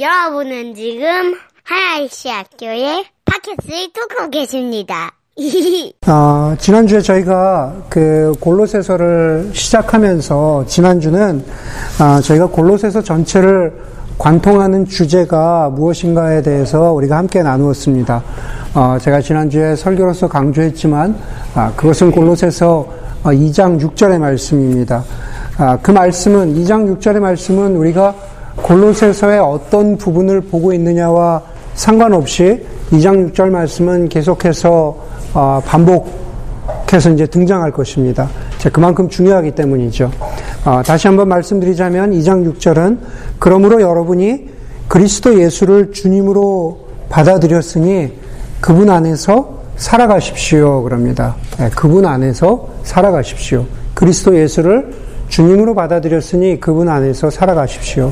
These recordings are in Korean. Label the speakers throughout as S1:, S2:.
S1: 여러분은 지금 하나이시 학교의 팟캐스트를 듣고 계십니다.
S2: 어, 지난주에 저희가 그 골로새서를 시작하면서 지난주는 어, 저희가 골로새서 전체를 관통하는 주제가 무엇인가에 대해서 우리가 함께 나누었습니다. 어, 제가 지난주에 설교로서 강조했지만 아, 그것은 골로새서 2장 6절의 말씀입니다. 아, 그 말씀은 2장 6절의 말씀은 우리가 골로새서의 어떤 부분을 보고 있느냐와 상관없이 2장 6절 말씀은 계속해서 어, 반복해서 이제 등장할 것입니다. 그만큼 중요하기 때문이죠. 어, 다시 한번 말씀드리자면 2장 6절은 그러므로 여러분이 그리스도 예수를 주님으로 받아들였으니 그분 안에서 살아가십시오. 그럽니다. 네, 그분 안에서 살아가십시오. 그리스도 예수를 주님으로 받아들였으니 그분 안에서 살아가십시오.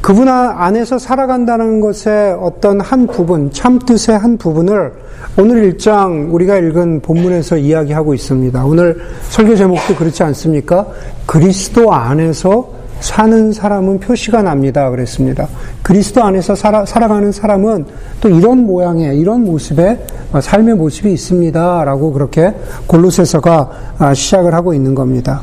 S2: 그분 안에서 살아간다는 것의 어떤 한 부분, 참뜻의 한 부분을 오늘 일장 우리가 읽은 본문에서 이야기하고 있습니다. 오늘 설교 제목도 그렇지 않습니까? 그리스도 안에서 사는 사람은 표시가 납니다. 그랬습니다. 그리스도 안에서 살아, 살아가는 사람은 또 이런 모양의, 이런 모습의 삶의 모습이 있습니다. 라고 그렇게 골로새서가 아, 시작을 하고 있는 겁니다.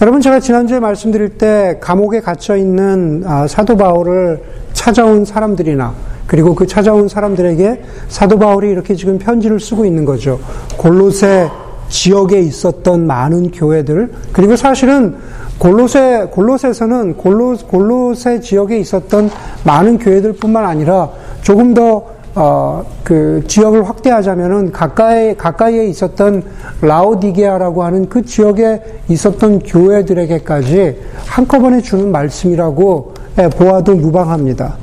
S2: 여러분 제가 지난주에 말씀드릴 때 감옥에 갇혀 있는 아, 사도 바울을 찾아온 사람들이나 그리고 그 찾아온 사람들에게 사도 바울이 이렇게 지금 편지를 쓰고 있는 거죠. 골로새 지역에 있었던 많은 교회들 그리고 사실은 골로새 골로새서는 골로 골로새 지역에 있었던 많은 교회들뿐만 아니라 조금 더 어, 그 지역을 확대하자면은 가까이 가까이에 있었던 라오디게아라고 하는 그 지역에 있었던 교회들에게까지 한꺼번에 주는 말씀이라고 예, 보아도 무방합니다.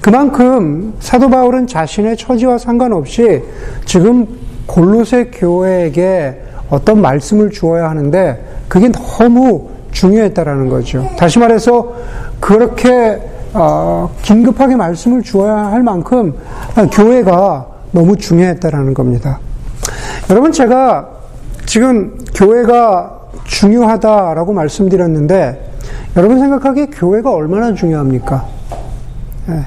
S2: 그만큼 사도 바울은 자신의 처지와 상관없이 지금 골로새 교회에게 어떤 말씀을 주어야 하는데 그게 너무 중요했다라는 거죠. 다시 말해서 그렇게 어, 긴급하게 말씀을 주어야 할 만큼 교회가 너무 중요했다라는 겁니다. 여러분 제가 지금 교회가 중요하다라고 말씀드렸는데 여러분 생각하기에 교회가 얼마나 중요합니까? 예,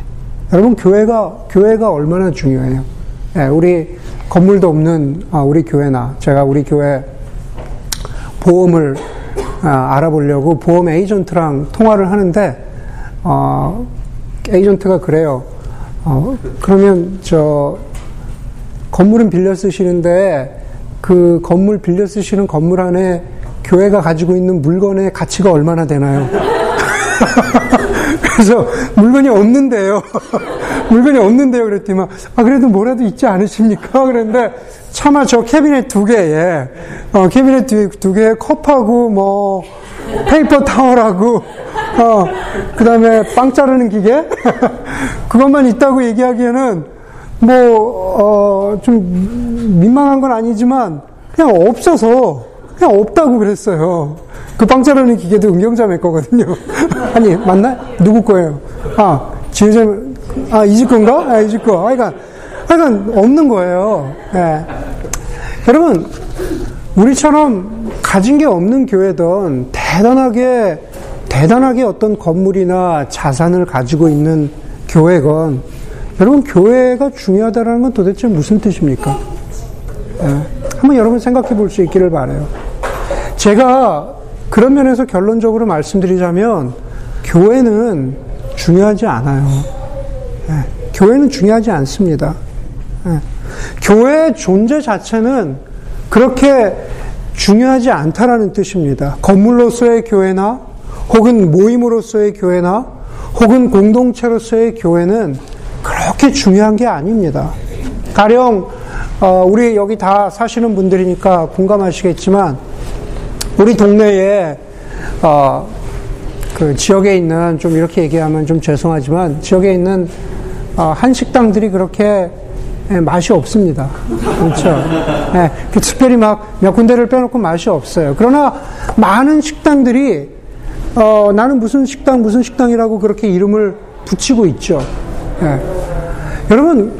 S2: 여러분 교회가 교회가 얼마나 중요해요? 예, 우리 건물도 없는 아, 우리 교회나 제가 우리 교회 보험을 아, 알아보려고 보험 에이전트랑 통화를 하는데 어, 에이전트가 그래요. 어, 그러면 저 건물은 빌려 쓰시는데 그 건물 빌려 쓰시는 건물 안에 교회가 가지고 있는 물건의 가치가 얼마나 되나요? 그래서 물건이 없는데요. 물건이 없는데요. 그랬더니 아 그래도 뭐라도 있지 않으십니까? 그랬는데 차마 저 캐비넷 두 개에 어, 캐비넷 두, 두 개에 컵하고 뭐 paper towel하고 어, 그 다음에 빵 자르는 기계 그것만 있다고 얘기하기에는 뭐 어, 좀 민망한 건 아니지만 그냥 없어서 그냥 없다고 그랬어요. 그 빵 자르는 기계도 은경자매 거거든요. 아니 맞나? 누구 거예요? 아 지혜자 아, 이 집 건가? 아, 이 집 거. 아, 그러니까 없는 거예요. 예. 여러분, 우리처럼 가진 게 없는 교회든 대단하게, 대단하게 어떤 건물이나 자산을 가지고 있는 교회건, 여러분, 교회가 중요하다는 건 도대체 무슨 뜻입니까? 예. 한번 여러분 생각해 볼 수 있기를 바래요. 제가 그런 면에서 결론적으로 말씀드리자면, 교회는 중요하지 않아요. 예. 교회는 중요하지 않습니다. 예. 교회의 존재 자체는 그렇게 중요하지 않다라는 뜻입니다. 건물로서의 교회나 혹은 모임으로서의 교회나 혹은 공동체로서의 교회는 그렇게 중요한 게 아닙니다. 가령 어, 우리 여기 다 사시는 분들이니까 공감하시겠지만 우리 동네에 어, 그 지역에 있는 좀 이렇게 얘기하면 좀 죄송하지만 지역에 있는 어, 한식당들이 그렇게 예, 맛이 없습니다. 그렇죠. 예, 그 특별히 막 몇 군데를 빼놓고 맛이 없어요. 그러나 많은 식당들이 어, 나는 무슨 식당 무슨 식당이라고 그렇게 이름을 붙이고 있죠. 예. 여러분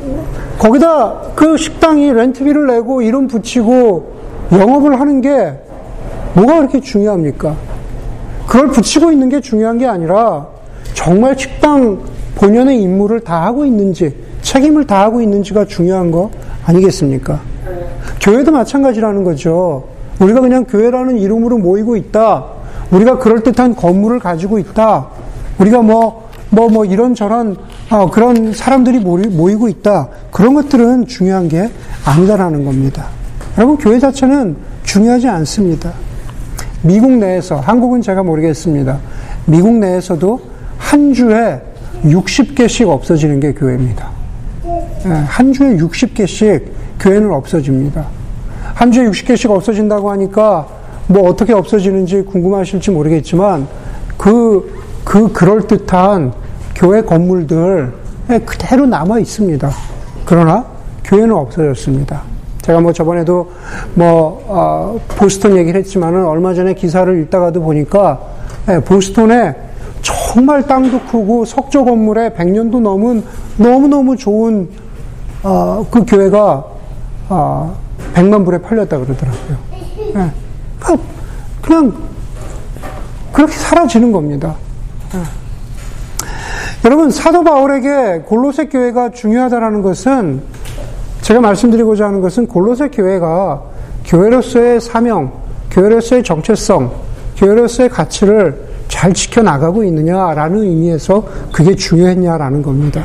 S2: 거기다 그 식당이 렌트비를 내고 이름 붙이고 영업을 하는 게 뭐가 그렇게 중요합니까? 그걸 붙이고 있는 게 중요한 게 아니라 정말 식당 본연의 임무를 다 하고 있는지, 책임을 다 하고 있는지가 중요한 거 아니겠습니까? 교회도 마찬가지라는 거죠. 우리가 그냥 교회라는 이름으로 모이고 있다. 우리가 그럴듯한 건물을 가지고 있다. 우리가 뭐, 뭐, 뭐, 이런저런, 어, 그런 사람들이 모이고 있다. 그런 것들은 중요한 게 아니다라는 겁니다. 여러분, 교회 자체는 중요하지 않습니다. 미국 내에서, 한국은 제가 모르겠습니다. 미국 내에서도 한 주에 60개씩 없어지는 게 교회입니다. 예, 한 주에 60개씩 교회는 없어집니다. 한 주에 60개씩 없어진다고 하니까 뭐 어떻게 없어지는지 궁금하실지 모르겠지만 그, 그 그럴듯한 교회 건물들 그대로 남아 있습니다. 그러나 교회는 없어졌습니다. 제가 뭐 저번에도 뭐 어, 보스턴 얘기를 했지만은 얼마 전에 기사를 읽다가도 보니까 예, 보스턴에 정말 땅도 크고 석조 건물에 100년도 넘은 너무너무 좋은 어, 그 교회가 어, 100만 불에 팔렸다 그러더라고요. 예. 그냥 그렇게 사라지는 겁니다. 예. 여러분 사도 바울에게 골로새 교회가 중요하다라는 것은 제가 말씀드리고자 하는 것은 골로새 교회가 교회로서의 사명, 교회로서의 정체성, 교회로서의 가치를 잘 지켜나가고 있느냐라는 의미에서 그게 중요했냐라는 겁니다.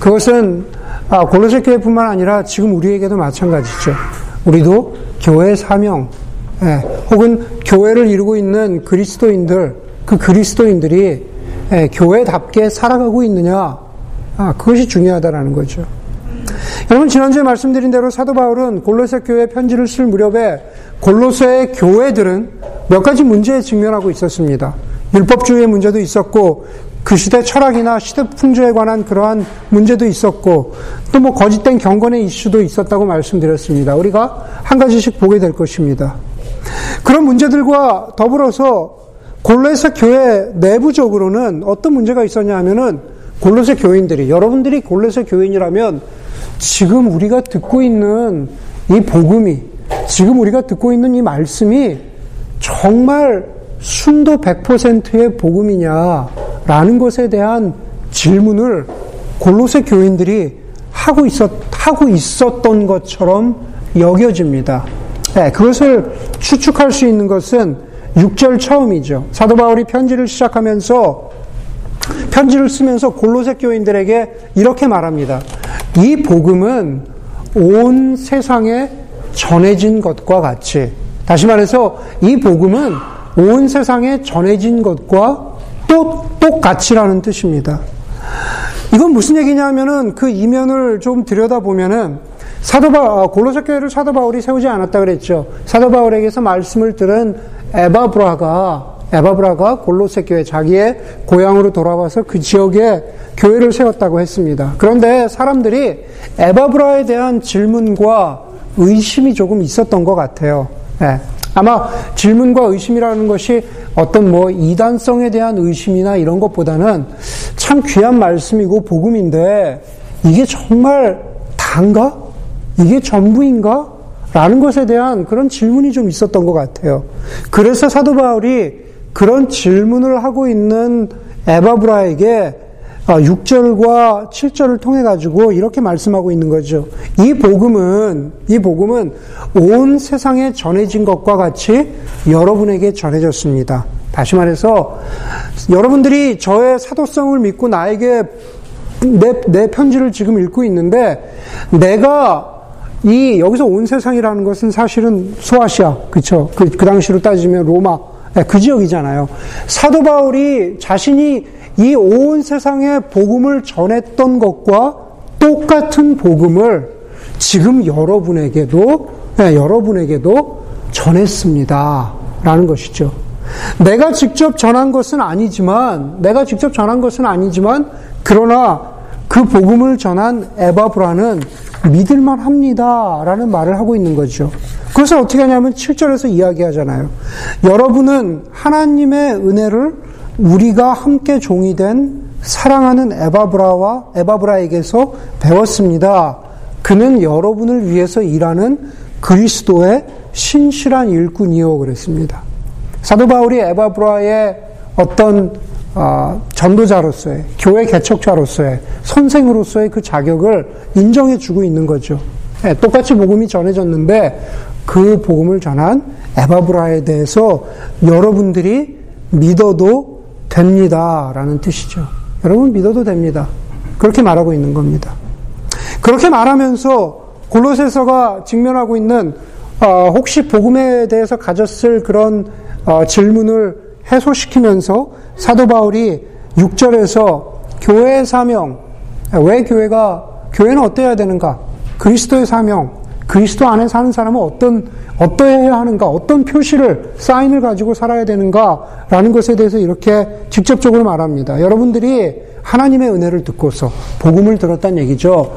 S2: 그것은 아, 골로새 교회뿐만 아니라 지금 우리에게도 마찬가지죠. 우리도 교회 사명, 예, 혹은 교회를 이루고 있는 그리스도인들, 그 그리스도인들이 예, 교회답게 살아가고 있느냐, 아, 그것이 중요하다라는 거죠. 여러분 지난주에 말씀드린 대로 사도 바울은 골로새 교회 편지를 쓸 무렵에 골로새의 교회들은 몇 가지 문제에 직면하고 있었습니다. 율법주의의 문제도 있었고 그 시대 철학이나 시대 풍조에 관한 그러한 문제도 있었고 또 뭐 거짓된 경건의 이슈도 있었다고 말씀드렸습니다. 우리가 한 가지씩 보게 될 것입니다. 그런 문제들과 더불어서 골로새 교회 내부적으로는 어떤 문제가 있었냐 하면은 골로새 교인들이 여러분들이 골로새 교인이라면 지금 우리가 듣고 있는 이 복음이 지금 우리가 듣고 있는 이 말씀이 정말 순도 100%의 복음이냐라는 것에 대한 질문을 골로새 교인들이 하고 있었, 하고 있었던 것처럼 여겨집니다. 네, 그것을 추측할 수 있는 것은 6절 처음이죠. 사도 바울이 편지를 시작하면서 편지를 쓰면서 골로새 교인들에게 이렇게 말합니다. 이 복음은 온 세상에 전해진 것과 같이 다시 말해서 이 복음은 온 세상에 전해진 것과 또 똑같이라는 뜻입니다. 이건 무슨 얘기냐면은 그 이면을 좀 들여다보면은 사도 바 아, 골로새 교회를 사도 바울이 세우지 않았다 그랬죠. 사도 바울에게서 말씀을 들은 에바브라가 에바브라가 골로새 교회 자기의 고향으로 돌아와서 그 지역에 교회를 세웠다고 했습니다. 그런데 사람들이 에바브라에 대한 질문과 의심이 조금 있었던 것 같아요. 네. 아마 질문과 의심이라는 것이 어떤 뭐 이단성에 대한 의심이나 이런 것보다는 참 귀한 말씀이고 복음인데 이게 정말 단가? 이게 전부인가? 라는 것에 대한 그런 질문이 좀 있었던 것 같아요. 그래서 사도 바울이 그런 질문을 하고 있는 에바브라에게 6절과 아, 7절을 통해 가지고 이렇게 말씀하고 있는 거죠. 이 복음은 이 복음은 온 세상에 전해진 것과 같이 여러분에게 전해졌습니다. 다시 말해서 여러분들이 저의 사도성을 믿고 나에게 내, 내 편지를 지금 읽고 있는데 내가 이 여기서 온 세상이라는 것은 사실은 소아시아 그쵸 그, 그 당시로 따지면 로마 네, 그 지역이잖아요. 사도 바울이 자신이 이 온 세상에 복음을 전했던 것과 똑같은 복음을 지금 여러분에게도 네, 여러분에게도 전했습니다. 라는 것이죠. 내가 직접 전한 것은 아니지만 내가 직접 전한 것은 아니지만 그러나 그 복음을 전한 에바브라는 믿을만 합니다. 라는 말을 하고 있는 거죠. 그래서 어떻게 하냐면 7절에서 이야기하잖아요. 여러분은 하나님의 은혜를 우리가 함께 종이 된 사랑하는 에바브라와 에바브라에게서 배웠습니다. 그는 여러분을 위해서 일하는 그리스도의 신실한 일꾼이요 그랬습니다. 사도 바울이 에바브라의 어떤 어, 전도자로서의 교회 개척자로서의 선생으로서의 그 자격을 인정해 주고 있는 거죠. 네, 똑같이 복음이 전해졌는데 그 복음을 전한 에바브라에 대해서 여러분들이 믿어도 됩니다라는 뜻이죠. 여러분 믿어도 됩니다. 그렇게 말하고 있는 겁니다. 그렇게 말하면서 골로새서가 직면하고 있는 어, 혹시 복음에 대해서 가졌을 그런 어, 질문을 해소시키면서 사도 바울이 6절에서 교회의 사명, 왜 교회가, 교회는 어때야 되는가? 그리스도의 사명, 그리스도 안에 사는 사람은 어떤, 어떠해야 하는가? 어떤 표시를, 사인을 가지고 살아야 되는가? 라는 것에 대해서 이렇게 직접적으로 말합니다. 여러분들이 하나님의 은혜를 듣고서, 복음을 들었다는 얘기죠.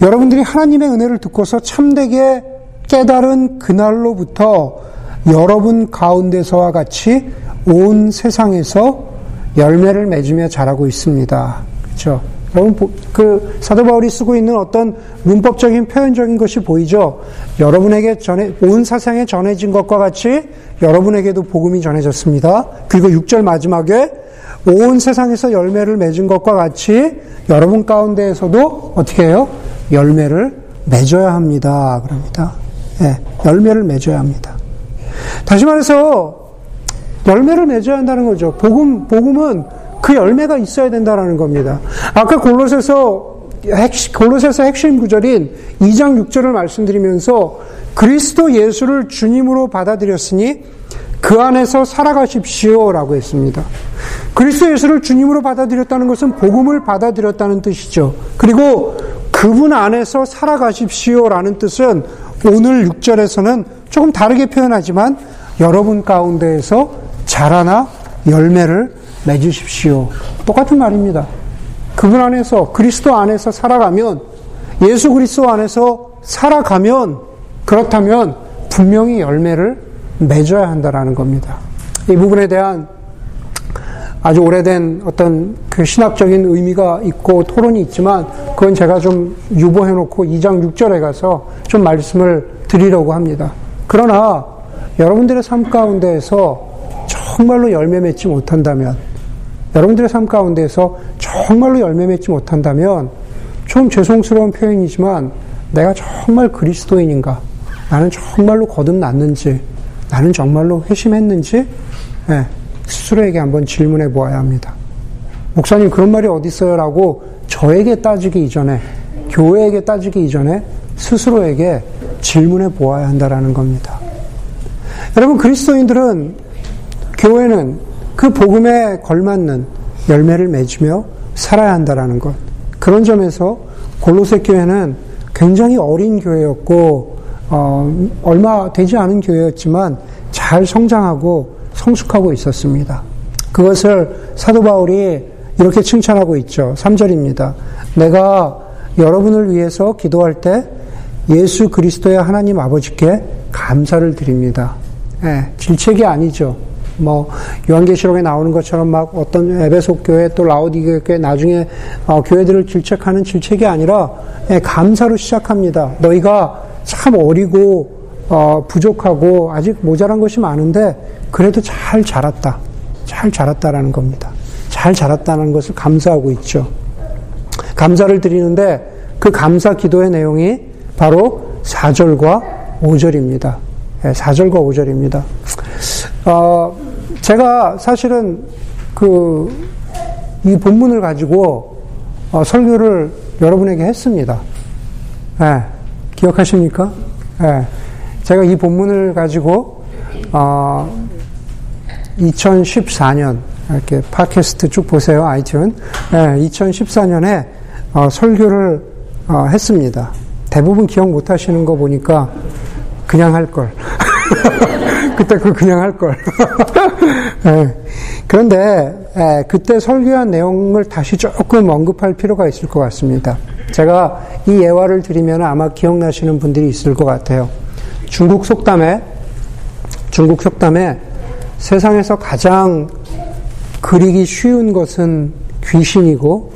S2: 여러분들이 하나님의 은혜를 듣고서 참되게 깨달은 그날로부터 여러분 가운데서와 같이 온 세상에서 열매를 맺으며 자라고 있습니다. 그렇죠? 여러분 그 사도 바울이 쓰고 있는 어떤 문법적인 표현적인 것이 보이죠. 여러분에게 전해 온 세상에 전해진 것과 같이 여러분에게도 복음이 전해졌습니다. 그리고 6절 마지막에 온 세상에서 열매를 맺은 것과 같이 여러분 가운데에서도 어떻게 해요? 열매를 맺어야 합니다. 그럽니다. 네, 열매를 맺어야 합니다. 다시 말해서 열매를 맺어야 한다는 거죠. 복음, 복음은 그 열매가 있어야 된다는 겁니다. 아까 골로새서 골로새서 핵심 구절인 2장 6절을 말씀드리면서 그리스도 예수를 주님으로 받아들였으니 그 안에서 살아가십시오라고 했습니다. 그리스도 예수를 주님으로 받아들였다는 것은 복음을 받아들였다는 뜻이죠. 그리고 그분 안에서 살아가십시오라는 뜻은 오늘 6절에서는 조금 다르게 표현하지만 여러분 가운데에서 자라나 열매를 맺으십시오. 똑같은 말입니다. 그분 안에서 그리스도 안에서 살아가면 예수 그리스도 안에서 살아가면 그렇다면 분명히 열매를 맺어야 한다라는 겁니다. 이 부분에 대한 아주 오래된 어떤 그 신학적인 의미가 있고 토론이 있지만 그건 제가 좀 유보해 놓고 2장 6절에 가서 좀 말씀을 드리려고 합니다. 그러나 여러분들의 삶 가운데에서 정말로 열매 맺지 못한다면 여러분들의 삶 가운데에서 정말로 열매 맺지 못한다면 좀 죄송스러운 표현이지만 내가 정말 그리스도인인가? 나는 정말로 거듭났는지, 나는 정말로 회심했는지, 네, 스스로에게 한번 질문해 보아야 합니다. 목사님 그런 말이 어디 있어요? 라고 저에게 따지기 이전에, 교회에게 따지기 이전에 스스로에게 질문해 보아야 한다라는 겁니다. 여러분 그리스도인들은 교회는 그 복음에 걸맞는 열매를 맺으며 살아야 한다라는 것. 그런 점에서 골로새 교회는 굉장히 어린 교회였고 어, 얼마 되지 않은 교회였지만 잘 성장하고 성숙하고 있었습니다. 그것을 사도 바울이 이렇게 칭찬하고 있죠. 3절입니다. 내가 여러분을 위해서 기도할 때 예수 그리스도의 하나님 아버지께 감사를 드립니다. 예, 질책이 아니죠. 뭐 요한계시록에 나오는 것처럼 막 어떤 에베소 교회 또 라오디게 교회 나중에 어, 교회들을 질책하는 질책이 아니라 예, 감사로 시작합니다. 너희가 참 어리고 어, 부족하고 아직 모자란 것이 많은데 그래도 잘 자랐다. 잘 자랐다라는 겁니다. 잘 자랐다는 것을 감사하고 있죠. 감사를 드리는데 그 감사 기도의 내용이 바로 4절과 5절입니다. 4절과 5절입니다. 어, 제가 사실은 그, 이 본문을 가지고 어, 설교를 여러분에게 했습니다. 네, 기억하십니까? 네, 제가 이 본문을 가지고 어, 2014년 이렇게 팟캐스트 쭉 보세요 아이튠. 네, 2014년에 어, 설교를 어, 했습니다. 대부분 기억 못 하시는 거 보니까 그냥 할 걸. 그때 그 그냥 할 걸. 네. 그런데 예, 그때 설교한 내용을 다시 조금 언급할 필요가 있을 것 같습니다. 제가 이 예화를 드리면 아마 기억나시는 분들이 있을 것 같아요. 중국 속담에 중국 속담에 세상에서 가장 그리기 쉬운 것은 귀신이고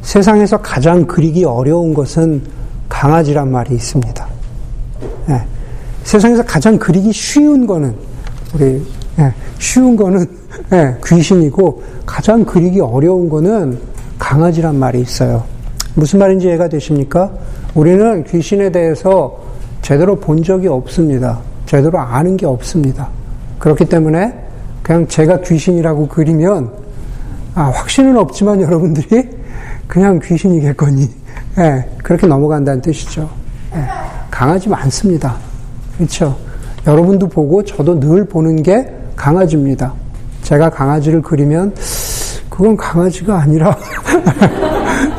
S2: 세상에서 가장 그리기 어려운 것은 강아지란 말이 있습니다. 네. 세상에서 가장 그리기 쉬운 거는 우리 예, 쉬운 거는 예, 귀신이고 가장 그리기 어려운 거는 강아지란 말이 있어요. 무슨 말인지 이해가 되십니까? 우리는 귀신에 대해서 제대로 본 적이 없습니다. 제대로 아는 게 없습니다. 그렇기 때문에 그냥 제가 귀신이라고 그리면 아, 확신은 없지만 여러분들이 그냥 귀신이겠거니 예, 그렇게 넘어간다는 뜻이죠. 예, 강아지 많습니다. 그렇죠? 여러분도 보고 저도 늘 보는 게 강아지입니다. 제가 강아지를 그리면 그건 강아지가 아니라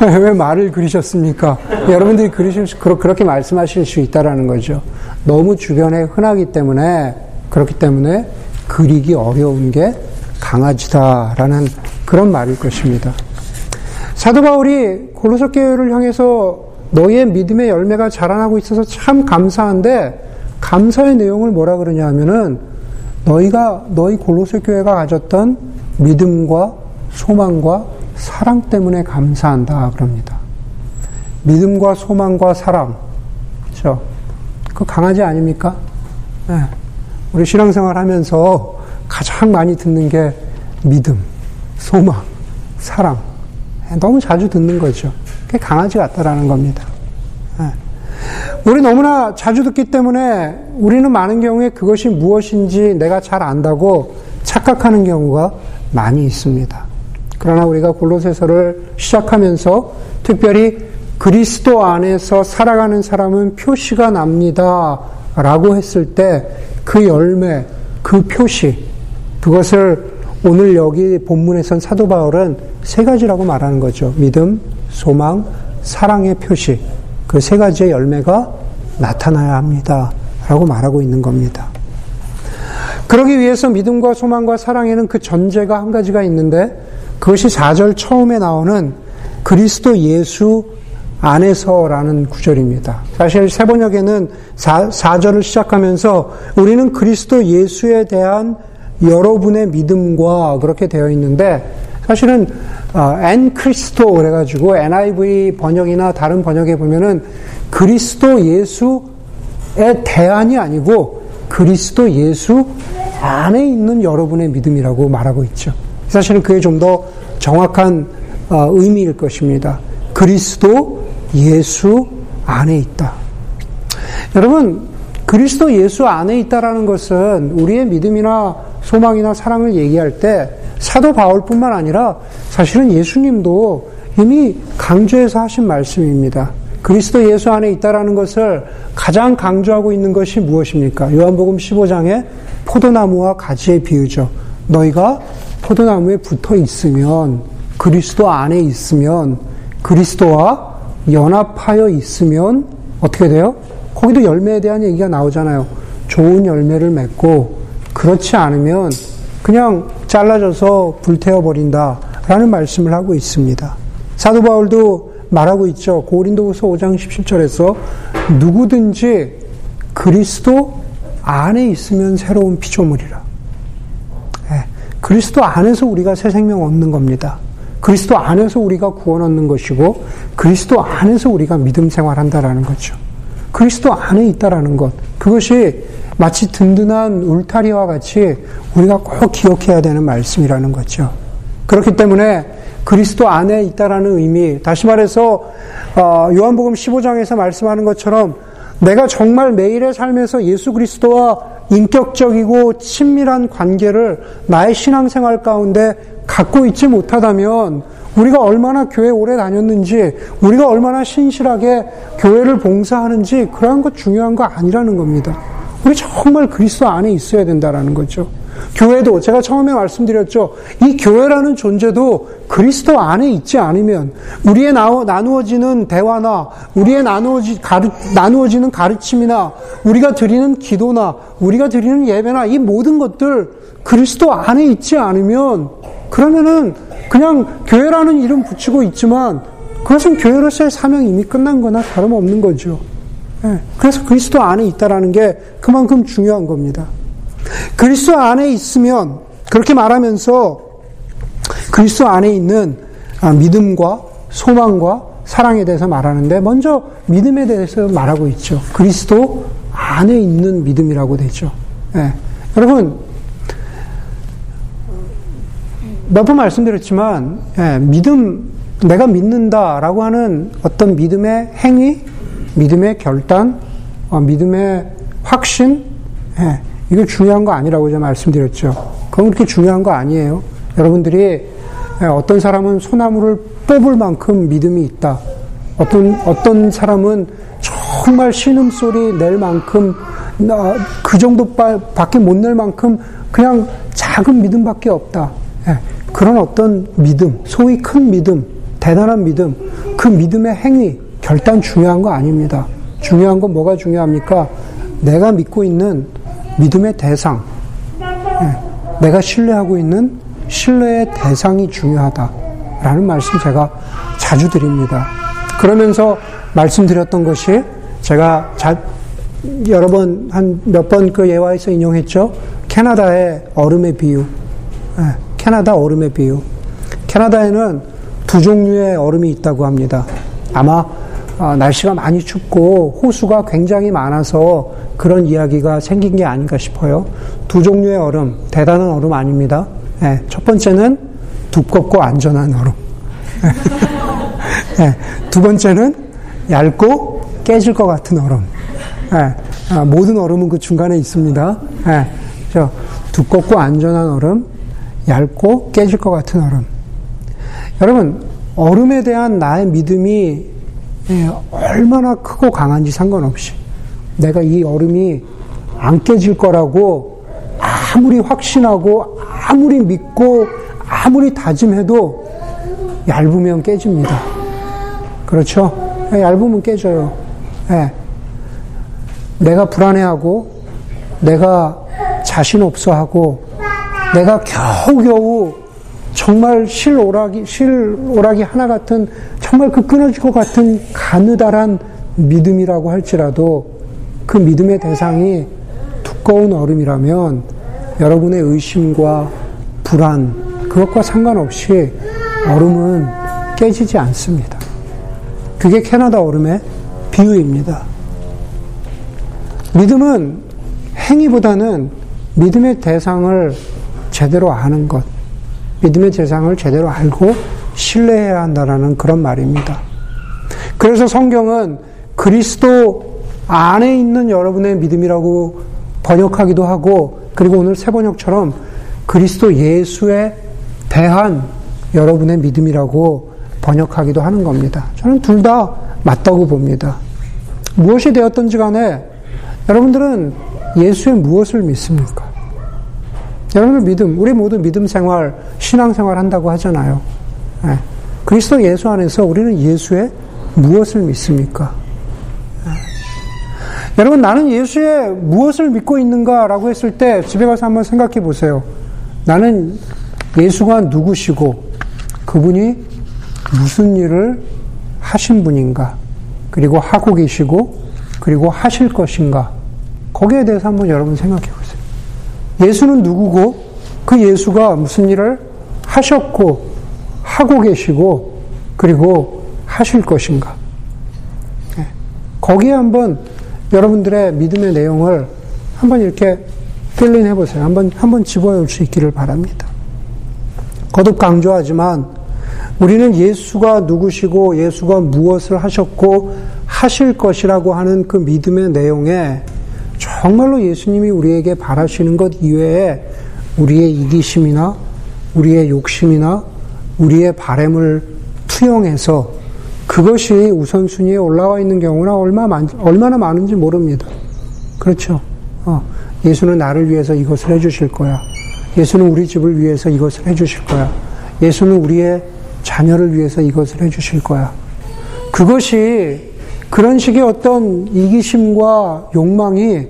S2: 왜 말을 그리셨습니까? 여러분들이 그리실 수, 그렇게 말씀하실 수 있다라는 거죠. 너무 주변에 흔하기 때문에 그렇기 때문에 그리기 어려운 게 강아지다라는 그런 말일 것입니다. 사도 바울이 골로새 교회를 향해서 너희의 믿음의 열매가 자라나고 있어서 참 감사한데 감사의 내용을 뭐라 그러냐 하면은 너희가 너희 골로새 교회가 가졌던 믿음과 소망과 사랑 때문에 감사한다 그럽니다. 믿음과 소망과 사랑. 그렇죠? 그 강아지 아닙니까? 네. 우리 신앙생활 하면서 가장 많이 듣는 게 믿음, 소망, 사랑. 네. 너무 자주 듣는 거죠. 그게 강아지 같다라는 겁니다. 네. 우리 너무나 자주 듣기 때문에 우리는 많은 경우에 그것이 무엇인지 내가 잘 안다고 착각하는 경우가 많이 있습니다. 그러나 우리가 골로새서를 시작하면서 특별히 그리스도 안에서 살아가는 사람은 표시가 납니다. 라고 했을 때 그 열매, 그 표시, 그것을 오늘 여기 본문에선 사도 바울은 세 가지라고 말하는 거죠. 믿음, 소망, 사랑의 표시. 그 세 가지의 열매가 나타나야 합니다. 라고 말하고 있는 겁니다. 그러기 위해서 믿음과 소망과 사랑에는 그 전제가 한 가지가 있는데 그것이 4절 처음에 나오는 그리스도 예수 안에서라는 구절입니다. 사실 세번역에는 4, 4절을 시작하면서 우리는 그리스도 예수에 대한 여러분의 믿음과 그렇게 되어 있는데 사실은 엔 크리스토 그래가지고 NIV 번역이나 다른 번역에 보면은 그리스도 예수의 대안이 아니고 그리스도 예수 안에 있는 여러분의 믿음이라고 말하고 있죠. 사실은 그게 좀 더 정확한 어, 의미일 것입니다. 그리스도 예수 안에 있다. 여러분, 그리스도 예수 안에 있다라는 것은 우리의 믿음이나 소망이나 사랑을 얘기할 때 사도 바울뿐만 아니라 사실은 예수님도 이미 강조해서 하신 말씀입니다. 그리스도 예수 안에 있다라는 것을 가장 강조하고 있는 것이 무엇입니까? 요한복음 15장에 포도나무와 가지의 비유죠. 너희가 포도나무에 붙어 있으면 그리스도 안에 있으면 그리스도와 연합하여 있으면 어떻게 돼요? 거기도 열매에 대한 얘기가 나오잖아요. 좋은 열매를 맺고 그렇지 않으면 그냥 잘라져서 불태워 버린다라는 말씀을 하고 있습니다. 사도 바울도 말하고 있죠. 고린도후서 5장 17절에서 누구든지 그리스도 안에 있으면 새로운 피조물이라. 네. 그리스도 안에서 우리가 새 생명 얻는 겁니다. 그리스도 안에서 우리가 구원 얻는 것이고 그리스도 안에서 우리가 믿음 생활한다라는 거죠. 그리스도 안에 있다라는 것. 그것이 마치 든든한 울타리와 같이 우리가 꼭 기억해야 되는 말씀이라는 거죠. 그렇기 때문에 그리스도 안에 있다라는 의미, 다시 말해서 어, 요한복음 15장에서 말씀하는 것처럼 내가 정말 매일의 삶에서 예수 그리스도와 인격적이고 친밀한 관계를 나의 신앙생활 가운데 갖고 있지 못하다면 우리가 얼마나 교회 오래 다녔는지, 우리가 얼마나 신실하게 교회를 봉사하는지 그러한 것 중요한 거 아니라는 겁니다. 우리 정말 그리스도 안에 있어야 된다라는 거죠. 교회도 제가 처음에 말씀드렸죠. 이 교회라는 존재도 그리스도 안에 있지 않으면 우리의 나누어지는 대화나 우리의 나누어지, 가르, 나누어지는 가르침이나 우리가 드리는 기도나 우리가 드리는 예배나 이 모든 것들 그리스도 안에 있지 않으면 그러면은 그냥 교회라는 이름 붙이고 있지만 그것은 교회로서의 사명이 이미 끝난 거나 다름없는 거죠. 예, 그래서 그리스도 안에 있다라는 게 그만큼 중요한 겁니다. 그리스도 안에 있으면 그렇게 말하면서 그리스도 안에 있는 아, 믿음과 소망과 사랑에 대해서 말하는데 먼저 믿음에 대해서 말하고 있죠. 그리스도 안에 있는 믿음이라고 되죠. 예. 여러분 몇 번 말씀드렸지만, 예, 믿음, 내가 믿는다라고 하는 어떤 믿음의 행위, 믿음의 결단, 어, 믿음의 확신, 예, 이거 중요한 거 아니라고 제가 말씀드렸죠. 그건 그렇게 중요한 거 아니에요. 여러분들이 예, 어떤 사람은 소나무를 뽑을 만큼 믿음이 있다. 어떤, 어떤 사람은 정말 신음소리 낼 만큼, 그 정도밖에 못 낼 만큼 그냥 작은 믿음밖에 없다. 예, 그런 어떤 믿음, 소위 큰 믿음, 대단한 믿음, 그 믿음의 행위, 결단 중요한 거 아닙니다. 중요한 건 뭐가 중요합니까? 내가 믿고 있는 믿음의 대상, 예, 내가 신뢰하고 있는 신뢰의 대상이 중요하다라는 말씀 제가 자주 드립니다. 그러면서 말씀드렸던 것이 제가 자, 여러 번, 한 몇 번 그 예화에서 인용했죠. 캐나다의 얼음의 비유. 예, 캐나다 얼음의 비유. 캐나다에는 두 종류의 얼음이 있다고 합니다. 아마 어, 날씨가 많이 춥고 호수가 굉장히 많아서 그런 이야기가 생긴 게 아닌가 싶어요. 두 종류의 얼음, 대단한 얼음 아닙니다. 예, 첫 번째는 두껍고 안전한 얼음. 예, 두 번째는 얇고 깨질 것 같은 얼음. 예, 아, 모든 얼음은 그 중간에 있습니다. 예, 두껍고 안전한 얼음, 얇고 깨질 것 같은 얼음. 여러분, 얼음에 대한 나의 믿음이 예, 얼마나 크고 강한지 상관없이 내가 이 얼음이 안 깨질 거라고 아무리 확신하고 아무리 믿고 아무리 다짐해도 얇으면 깨집니다. 그렇죠? 예, 얇으면 깨져요. 예. 내가 불안해하고 내가 자신 없어하고 내가 겨우겨우 정말 실오락이 실오락이 하나 같은 정말 그 끊어질 것 같은 가느다란 믿음이라고 할지라도 그 믿음의 대상이 두꺼운 얼음이라면 여러분의 의심과 불안 그것과 상관없이 얼음은 깨지지 않습니다. 그게 캐나다 얼음의 비유입니다. 믿음은 행위보다는 믿음의 대상을 제대로 아는 것, 믿음의 대상을 제대로 알고 신뢰해야 한다라는 그런 말입니다. 그래서 성경은 그리스도 안에 있는 여러분의 믿음이라고 번역하기도 하고, 그리고 오늘 세 번역처럼 그리스도 예수에 대한 여러분의 믿음이라고 번역하기도 하는 겁니다. 저는 둘 다 맞다고 봅니다. 무엇이 되었든지 간에 여러분들은 예수의 무엇을 믿습니까? 여러분들 믿음, 우리 모두 믿음 생활, 신앙 생활 한다고 하잖아요. 네. 그리스도 예수 안에서 우리는 예수의 무엇을 믿습니까? 네. 여러분, 나는 예수의 무엇을 믿고 있는가라고 했을 때 집에 가서 한번 생각해 보세요. 나는 예수가 누구시고 그분이 무슨 일을 하신 분인가, 그리고 하고 계시고, 그리고 하실 것인가, 거기에 대해서 한번 여러분 생각해 보세요. 예수는 누구고 그 예수가 무슨 일을 하셨고 하고 계시고 그리고 하실 것인가. 네. 거기에 한번 여러분들의 믿음의 내용을 한번 이렇게 필린 해 보세요. 한번, 한번 집어올 수 있기를 바랍니다. 거듭 강조하지만 우리는 예수가 누구시고 예수가 무엇을 하셨고 하실 것이라고 하는 그 믿음의 내용에 정말로 예수님이 우리에게 바라시는 것 이외에 우리의 이기심이나 우리의 욕심이나 우리의 바램을 투영해서 그것이 우선순위에 올라와 있는 경우나 얼마 많, 얼마나 많은지 모릅니다. 그렇죠. 어, 예수는 나를 위해서 이것을 해주실 거야. 예수는 우리 집을 위해서 이것을 해주실 거야. 예수는 우리의 자녀를 위해서 이것을 해주실 거야. 그것이 그런 식의 어떤 이기심과 욕망이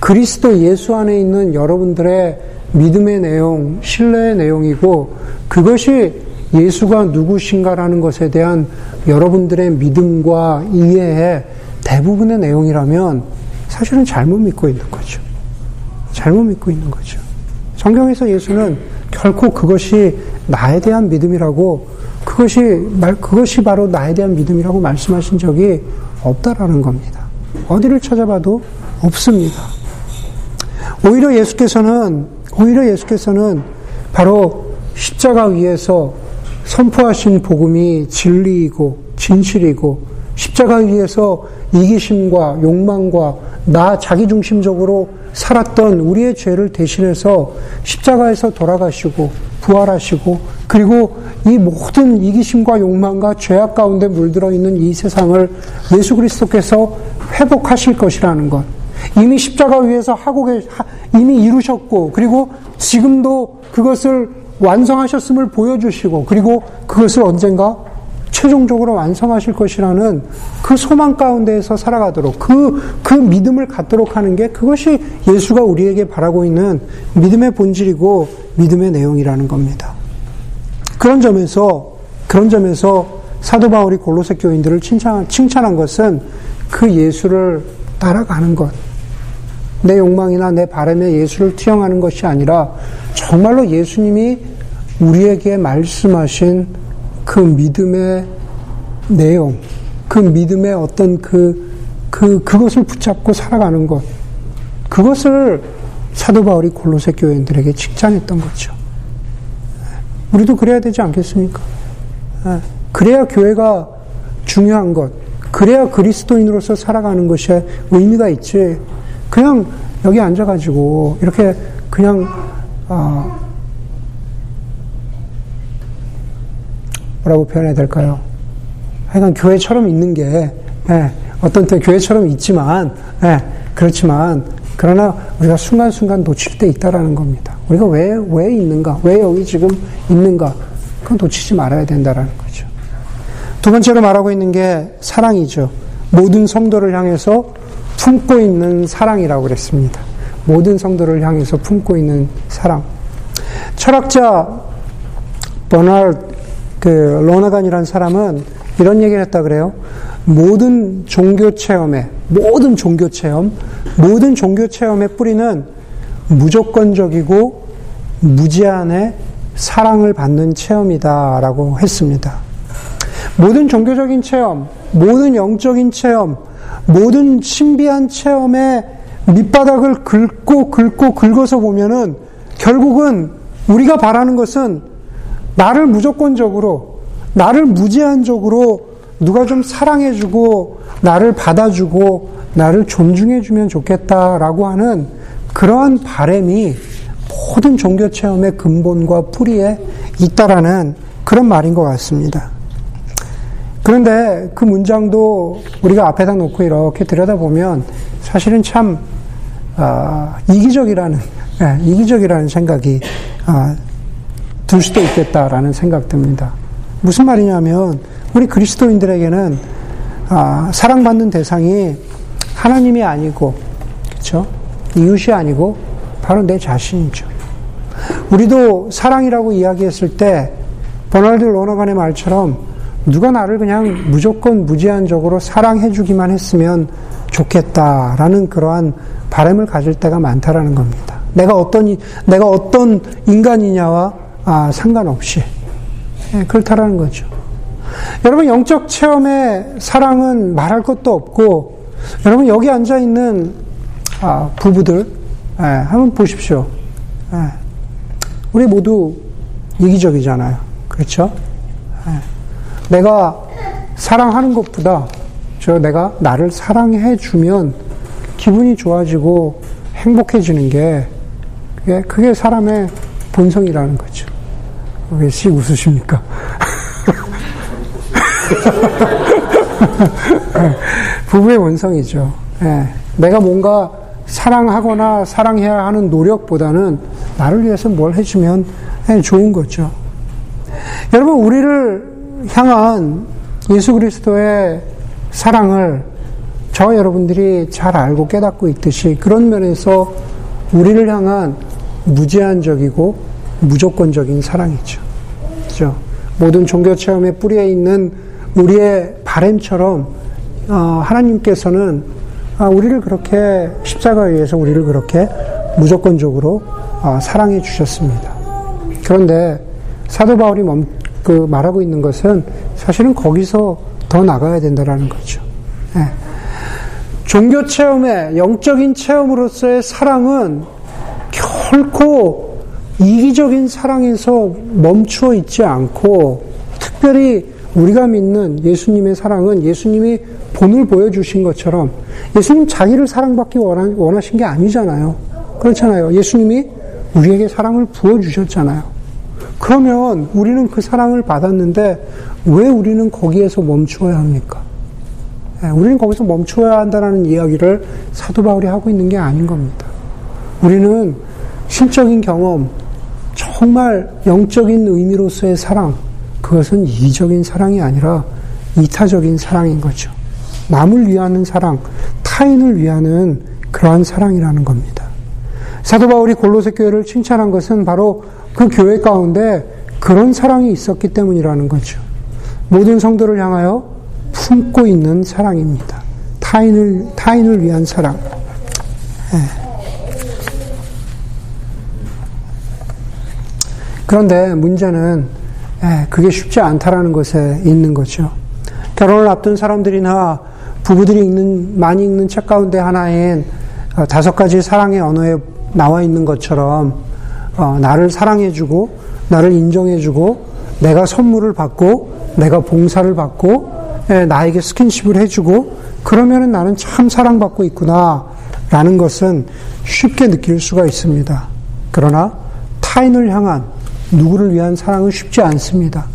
S2: 그리스도 예수 안에 있는 여러분들의 믿음의 내용, 신뢰의 내용이고 그것이 예수가 누구신가라는 것에 대한 여러분들의 믿음과 이해의 대부분의 내용이라면 사실은 잘못 믿고 있는 거죠. 잘못 믿고 있는 거죠. 성경에서 예수는 결코 그것이 나에 대한 믿음이라고 그것이 그것이 바로 나에 대한 믿음이라고 말씀하신 적이 없다라는 겁니다. 어디를 찾아봐도 없습니다. 오히려 예수께서는 오히려 예수께서는 바로 십자가 위에서 선포하신 복음이 진리이고 진실이고 십자가 위에서 이기심과 욕망과 나 자기중심적으로 살았던 우리의 죄를 대신해서 십자가에서 돌아가시고 부활하시고 그리고 이 모든 이기심과 욕망과 죄악 가운데 물들어 있는 이 세상을 예수 그리스도께서 회복하실 것이라는 것. 이미 십자가 위에서 하고 계, 이미 이루셨고, 그리고 지금도 그것을 완성하셨음을 보여주시고, 그리고 그것을 언젠가 최종적으로 완성하실 것이라는 그 소망 가운데에서 살아가도록 그, 그 믿음을 갖도록 하는 게 그것이 예수가 우리에게 바라고 있는 믿음의 본질이고 믿음의 내용이라는 겁니다. 그런 점에서, 그런 점에서 사도 바울이 골로새 교인들을 칭찬, 칭찬한 것은 그 예수를 따라가는 것. 내 욕망이나 내 바람에 예수를 투영하는 것이 아니라 정말로 예수님이 우리에게 말씀하신 그 믿음의 내용, 그 믿음의 어떤 그, 그, 그것을 붙잡고 살아가는 것. 그것을 사도 바울이 골로새 교인들에게 칭찬했던 거죠. 우리도 그래야 되지 않겠습니까? 예. 그래야 교회가 중요한 것. 그래야 그리스도인으로서 살아가는 것이 의미가 있지. 그냥 여기 앉아가지고 이렇게 그냥 어, 뭐라고 표현해야 될까요? 하여간 교회처럼 있는 게 예, 어떤 때 교회처럼 있지만 예, 그렇지만 그러나 우리가 순간순간 놓칠 때 있다라는 겁니다. 우리가 왜, 왜 있는가? 왜 여기 지금 있는가? 그건 놓치지 말아야 된다라는 거죠. 두 번째로 말하고 있는 게 사랑이죠. 모든 성도를 향해서 품고 있는 사랑이라고 그랬습니다. 모든 성도를 향해서 품고 있는 사랑. 철학자 버널 그 로나간이라는 사람은 이런 얘기를 했다 그래요. 모든 종교 체험에 모든 종교 체험, 모든 종교 체험의 뿌리는 무조건적이고 무제한의 사랑을 받는 체험이다라고 했습니다. 모든 종교적인 체험, 모든 영적인 체험, 모든 신비한 체험의 밑바닥을 긁고 긁고 긁어서 보면은 결국은 우리가 바라는 것은 나를 무조건적으로, 나를 무제한적으로 누가 좀 사랑해주고, 나를 받아주고, 나를 존중해주면 좋겠다라고 하는 그러한 바램이 모든 종교 체험의 근본과 뿌리에 있다라는 그런 말인 것 같습니다. 그런데 그 문장도 우리가 앞에다 놓고 이렇게 들여다보면 사실은 참 어, 이기적이라는 네, 이기적이라는 생각이 어, 들 수도 있겠다라는 생각 듭니다. 무슨 말이냐면 우리 그리스도인들에게는 어, 사랑받는 대상이 하나님이 아니고 그렇죠? 이웃이 아니고 바로 내 자신이죠. 우리도 사랑이라고 이야기했을 때 버널드 로너간의 말처럼 누가 나를 그냥 무조건 무제한적으로 사랑해주기만 했으면 좋겠다라는 그러한 바람을 가질 때가 많다라는 겁니다. 내가 어떤 내가 어떤 인간이냐와 아, 상관없이 네, 그렇다라는 거죠. 여러분 영적 체험의 사랑은 말할 것도 없고 여러분 여기 앉아 있는 아, 부부들 네, 한번 보십시오. 네, 우리 모두 이기적이잖아요. 그렇죠? 내가 사랑하는 것보다 저 내가 나를 사랑해 주면 기분이 좋아지고 행복해지는 게 그게, 그게 사람의 본성이라는 거죠. 왜씩 웃으십니까? 부부의 본성이죠. 네. 내가 뭔가 사랑하거나 사랑해야 하는 노력보다는 나를 위해서 뭘 해주면 좋은 거죠. 여러분, 우리를 향한 예수 그리스도의 사랑을 저 여러분들이 잘 알고 깨닫고 있듯이 그런 면에서 우리를 향한 무제한적이고 무조건적인 사랑이죠. 그죠? 모든 종교 체험의 뿌리에 있는 우리의 바램처럼 어, 하나님께서는 아, 우리를 그렇게 십자가에 의해서 우리를 그렇게 무조건적으로 어, 사랑해 주셨습니다. 그런데 사도 바울이 멈, 그 말하고 있는 것은 사실은 거기서 더 나가야 된다라는 거죠. 네. 종교 체험의 영적인 체험으로서의 사랑은 결코 이기적인 사랑에서 멈추어 있지 않고 특별히 우리가 믿는 예수님의 사랑은 예수님이 본을 보여주신 것처럼 예수님 자기를 사랑받기 원하신 게 아니잖아요. 그렇잖아요. 예수님이 우리에게 사랑을 부어주셨잖아요. 그러면 우리는 그 사랑을 받았는데 왜 우리는 거기에서 멈추어야 합니까? 예, 우리는 거기서 멈춰야 한다는 이야기를 사도 바울이 하고 있는 게 아닌 겁니다. 우리는 신적인 경험, 정말 영적인 의미로서의 사랑, 그것은 이적인 사랑이 아니라 이타적인 사랑인 거죠. 남을 위하는 사랑, 타인을 위하는 그러한 사랑이라는 겁니다. 사도 바울이 골로새 교회를 칭찬한 것은 바로 그 교회 가운데 그런 사랑이 있었기 때문이라는 거죠. 모든 성도를 향하여 품고 있는 사랑입니다. 타인을, 타인을 위한 사랑. 네. 그런데 문제는 예, 그게 쉽지 않다라는 것에 있는 거죠. 결혼을 앞둔 사람들이나 부부들이 읽는, 많이 읽는 책 가운데 하나인 어, 다섯 가지 사랑의 언어에 나와 있는 것처럼 어, 나를 사랑해주고 나를 인정해주고 내가 선물을 받고 내가 봉사를 받고 예, 나에게 스킨십을 해주고 그러면은 나는 참 사랑받고 있구나라는 것은 쉽게 느낄 수가 있습니다. 그러나 타인을 향한 누구를 위한 사랑은 쉽지 않습니다.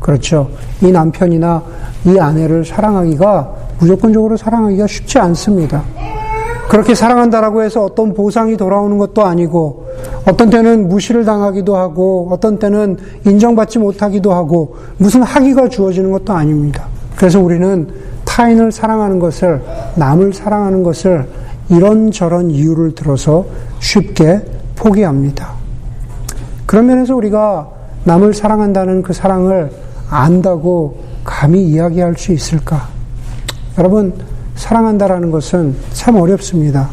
S2: 그렇죠. 이 남편이나 이 아내를 사랑하기가 무조건적으로 사랑하기가 쉽지 않습니다. 그렇게 사랑한다라고 해서 어떤 보상이 돌아오는 것도 아니고 어떤 때는 무시를 당하기도 하고 어떤 때는 인정받지 못하기도 하고 무슨 학위가 주어지는 것도 아닙니다. 그래서 우리는 타인을 사랑하는 것을, 남을 사랑하는 것을 이런저런 이유를 들어서 쉽게 포기합니다. 그런 면에서 우리가 남을 사랑한다는 그 사랑을 안다고 감히 이야기할 수 있을까? 여러분, 사랑한다라는 것은 참 어렵습니다.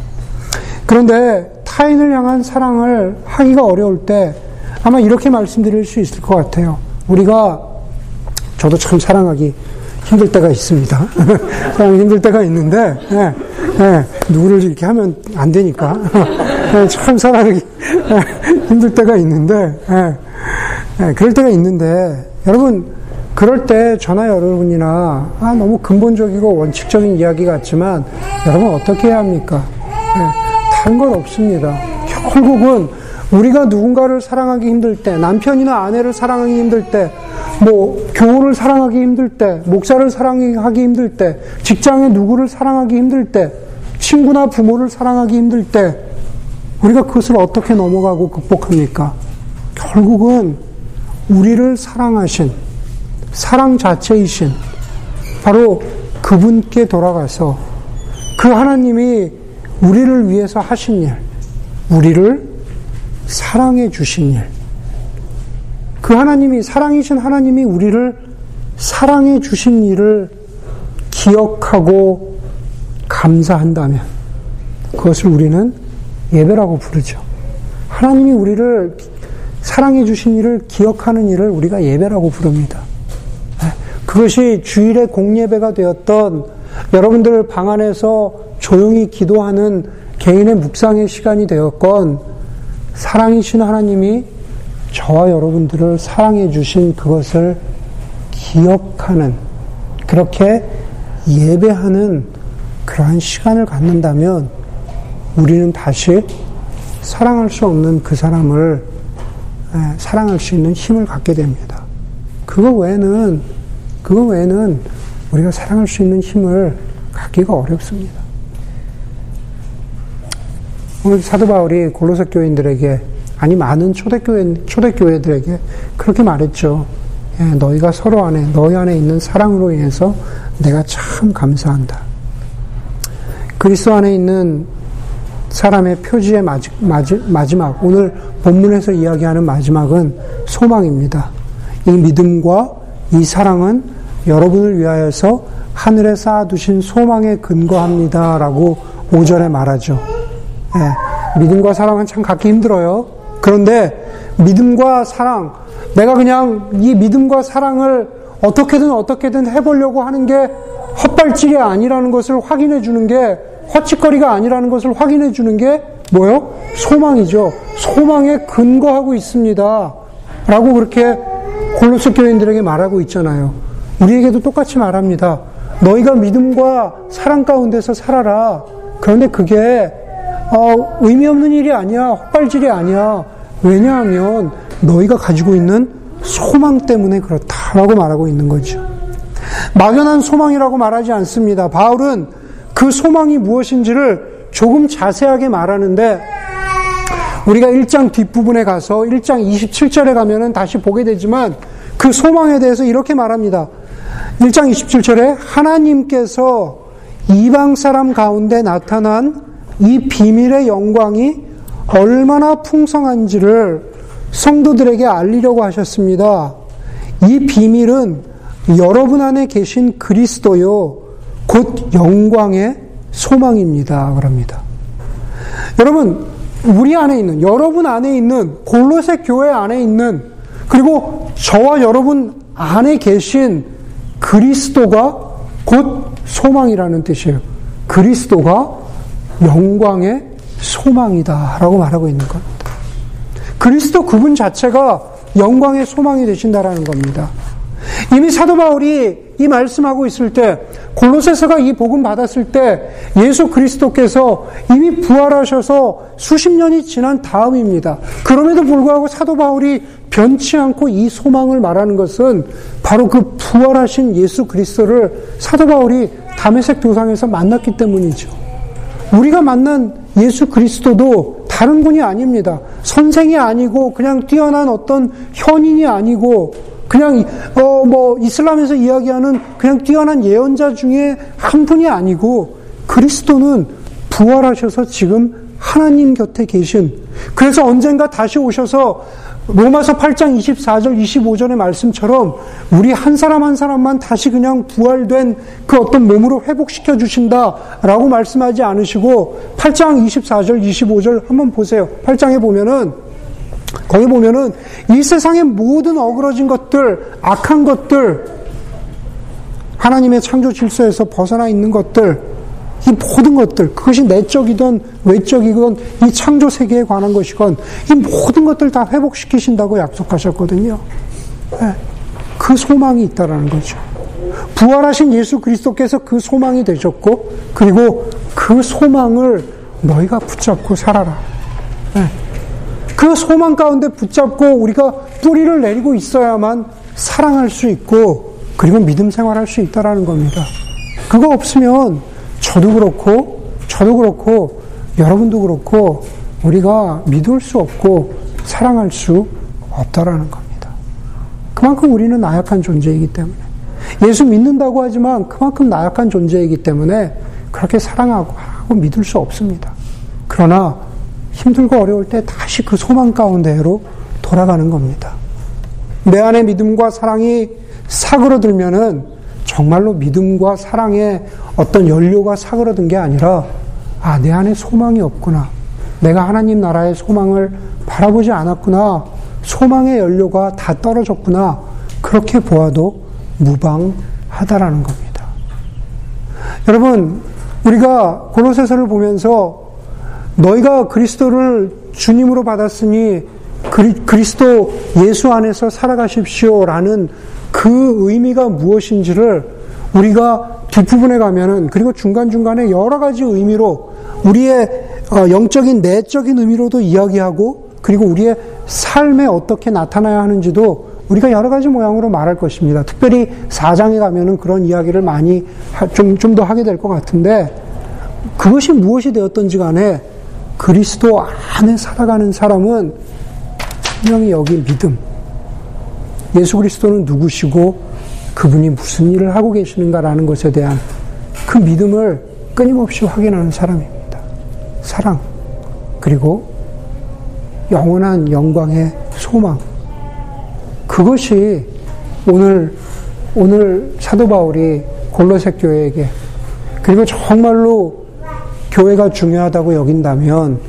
S2: 그런데 타인을 향한 사랑을 하기가 어려울 때 아마 이렇게 말씀드릴 수 있을 것 같아요. 우리가 저도 참 사랑하기 힘들 때가 있습니다. 사람 힘들 때가 있는데, 예, 예, 누구를 이렇게 하면 안 되니까. 예, 참 사람이 힘들 때가 있는데, 예, 예, 그럴 때가 있는데, 여러분, 그럴 때 저나 여러분이나, 아, 너무 근본적이고 원칙적인 이야기 같지만, 여러분 어떻게 해야 합니까? 예, 다른 건 없습니다. 결국은 우리가 누군가를 사랑하기 힘들 때, 남편이나 아내를 사랑하기 힘들 때, 뭐 교우를 사랑하기 힘들 때, 목사를 사랑하기 힘들 때, 직장에 누구를 사랑하기 힘들 때, 친구나 부모를 사랑하기 힘들 때, 우리가 그것을 어떻게 넘어가고 극복합니까? 결국은 우리를 사랑하신 사랑 자체이신 바로 그분께 돌아가서 그 하나님이 우리를 위해서 하신 일, 우리를 사랑해 주신 일, 그 하나님이, 사랑이신 하나님이 우리를 사랑해 주신 일을 기억하고 감사한다면 그것을 우리는 예배라고 부르죠. 하나님이 우리를 사랑해 주신 일을 기억하는 일을 우리가 예배라고 부릅니다. 네. 그것이 주일의 공예배가 되었던 여러분들 방 안에서 조용히 기도하는 개인의 묵상의 시간이 되었건 사랑이신 하나님이 저와 여러분들을 사랑해 주신 그것을 기억하는, 그렇게 예배하는 그러한 시간을 갖는다면 우리는 다시 사랑할 수 없는 그 사람을 사랑할 수 있는 힘을 갖게 됩니다. 그거 외에는, 그거 외에는 우리가 사랑할 수 있는 힘을 갖기가 어렵습니다. 오늘 사도 바울이 골로새 교인들에게 아니 많은 초대교회 초대교회들에게 그렇게 말했죠. 예, 너희가 서로 안에 너희 안에 있는 사랑으로 인해서 내가 참 감사한다. 그리스도 안에 있는 사람의 표지의 마지, 마지, 마지막 오늘 본문에서 이야기하는 마지막은 소망입니다. 이 믿음과 이 사랑은 여러분을 위하여서 하늘에 쌓아두신 소망에 근거합니다 라고 5절에 말하죠. 예, 믿음과 사랑은 참 갖기 힘들어요. 그런데 믿음과 사랑, 내가 그냥 이 믿음과 사랑을 어떻게든 어떻게든 해보려고 하는 게 헛발질이 아니라는 것을 확인해 주는 게 헛짓거리가 아니라는 것을 확인해 주는 게 뭐요? 소망이죠. 소망에 근거하고 있습니다. 라고 그렇게 골로새 교인들에게 말하고 있잖아요. 우리에게도 똑같이 말합니다. 너희가 믿음과 사랑 가운데서 살아라. 그런데 그게 어, 의미 없는 일이 아니야. 헛발질이 아니야. 왜냐하면 너희가 가지고 있는 소망 때문에 그렇다라고 말하고 있는 거죠. 막연한 소망이라고 말하지 않습니다. 바울은 그 소망이 무엇인지를 조금 자세하게 말하는데 우리가 1장 뒷부분에 가서 1장 27절에 가면은 다시 보게 되지만 그 소망에 대해서 이렇게 말합니다. 1장 27절에 하나님께서 이방 사람 가운데 나타난 이 비밀의 영광이 얼마나 풍성한지를 성도들에게 알리려고 하셨습니다. 이 비밀은 여러분 안에 계신 그리스도요, 곧 영광의 소망입니다. 그럽니다. 여러분, 우리 안에 있는, 여러분 안에 있는, 골로새 교회 안에 있는, 그리고 저와 여러분 안에 계신 그리스도가 곧 소망이라는 뜻이에요. 그리스도가 영광의 소망이다. 라고 말하고 있는 겁니다. 그리스도 그분 자체가 영광의 소망이 되신다라는 겁니다. 이미 사도 바울이 이 말씀하고 있을 때 골로새서가 이 복음 받았을 때 예수 그리스도께서 이미 부활하셔서 수십 년이 지난 다음입니다. 그럼에도 불구하고 사도 바울이 변치 않고 이 소망을 말하는 것은 바로 그 부활하신 예수 그리스도를 사도 바울이 담에색 도상에서 만났기 때문이죠. 우리가 만난 예수 그리스도도 다른 분이 아닙니다. 선생이 아니고 그냥 뛰어난 어떤 현인이 아니고 그냥 어 뭐 이슬람에서 이야기하는 그냥 뛰어난 예언자 중에 한 분이 아니고 그리스도는 부활하셔서 지금 하나님 곁에 계신 그래서 언젠가 다시 오셔서 로마서 8장 24절 25절의 말씀처럼 우리 한 사람 한 사람만 다시 그냥 부활된 그 어떤 몸으로 회복시켜 주신다라고 말씀하지 않으시고 8장 24절 25절 한번 보세요. 8장에 보면은 거기 보면은 이 세상의 모든 어그러진 것들, 악한 것들, 하나님의 창조 질서에서 벗어나 있는 것들, 이 모든 것들, 그것이 내적이든 외적이건 이 창조 세계에 관한 것이건 이 모든 것들 다 회복시키신다고 약속하셨거든요. 네. 그 소망이 있다라는 거죠. 부활하신 예수 그리스도께서 그 소망이 되셨고, 그리고 그 소망을 너희가 붙잡고 살아라. 네. 그 소망 가운데 붙잡고 우리가 뿌리를 내리고 있어야만 사랑할 수 있고 그리고 믿음 생활할 수 있다라는 겁니다. 그거 없으면 저도 그렇고 저도 그렇고 여러분도 그렇고 우리가 믿을 수 없고 사랑할 수 없다라는 겁니다. 그만큼 우리는 나약한 존재이기 때문에 예수 믿는다고 하지만 그만큼 나약한 존재이기 때문에 그렇게 사랑하고 믿을 수 없습니다. 그러나 힘들고 어려울 때 다시 그 소망 가운데로 돌아가는 겁니다. 내 안에 믿음과 사랑이 사그러들면은 정말로 믿음과 사랑의 어떤 연료가 사그러든 게 아니라 아, 내 안에 소망이 없구나. 내가 하나님 나라의 소망을 바라보지 않았구나. 소망의 연료가 다 떨어졌구나. 그렇게 보아도 무방하다라는 겁니다. 여러분, 우리가 골로새서를 보면서 너희가 그리스도를 주님으로 받았으니 그리, 스도 예수 안에서 살아가십시오라는 그 의미가 무엇인지를 우리가 뒷부분에 가면은 그리고 중간중간에 여러 가지 의미로 우리의 어, 영적인 내적인 의미로도 이야기하고 그리고 우리의 삶에 어떻게 나타나야 하는지도 우리가 여러 가지 모양으로 말할 것입니다. 특별히 4장에 가면은 그런 이야기를 많이 좀, 좀 더 하게 될 것 같은데 그것이 무엇이 되었던지 간에 그리스도 안에 살아가는 사람은 분명히 여기 믿음. 예수 그리스도는 누구시고 그분이 무슨 일을 하고 계시는가라는 것에 대한 그 믿음을 끊임없이 확인하는 사람입니다. 사랑. 그리고 영원한 영광의 소망. 그것이 오늘, 오늘 사도 바울이 골로새 교회에게 그리고 정말로 교회가 중요하다고 여긴다면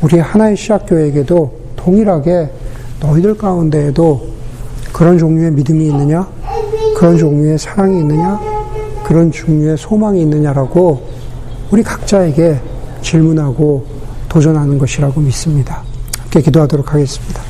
S2: 우리 하나의 시학교회에게도 동일하게 너희들 가운데에도 그런 종류의 믿음이 있느냐? 그런 종류의 사랑이 있느냐? 그런 종류의 소망이 있느냐라고 우리 각자에게 질문하고 도전하는 것이라고 믿습니다. 함께 기도하도록 하겠습니다.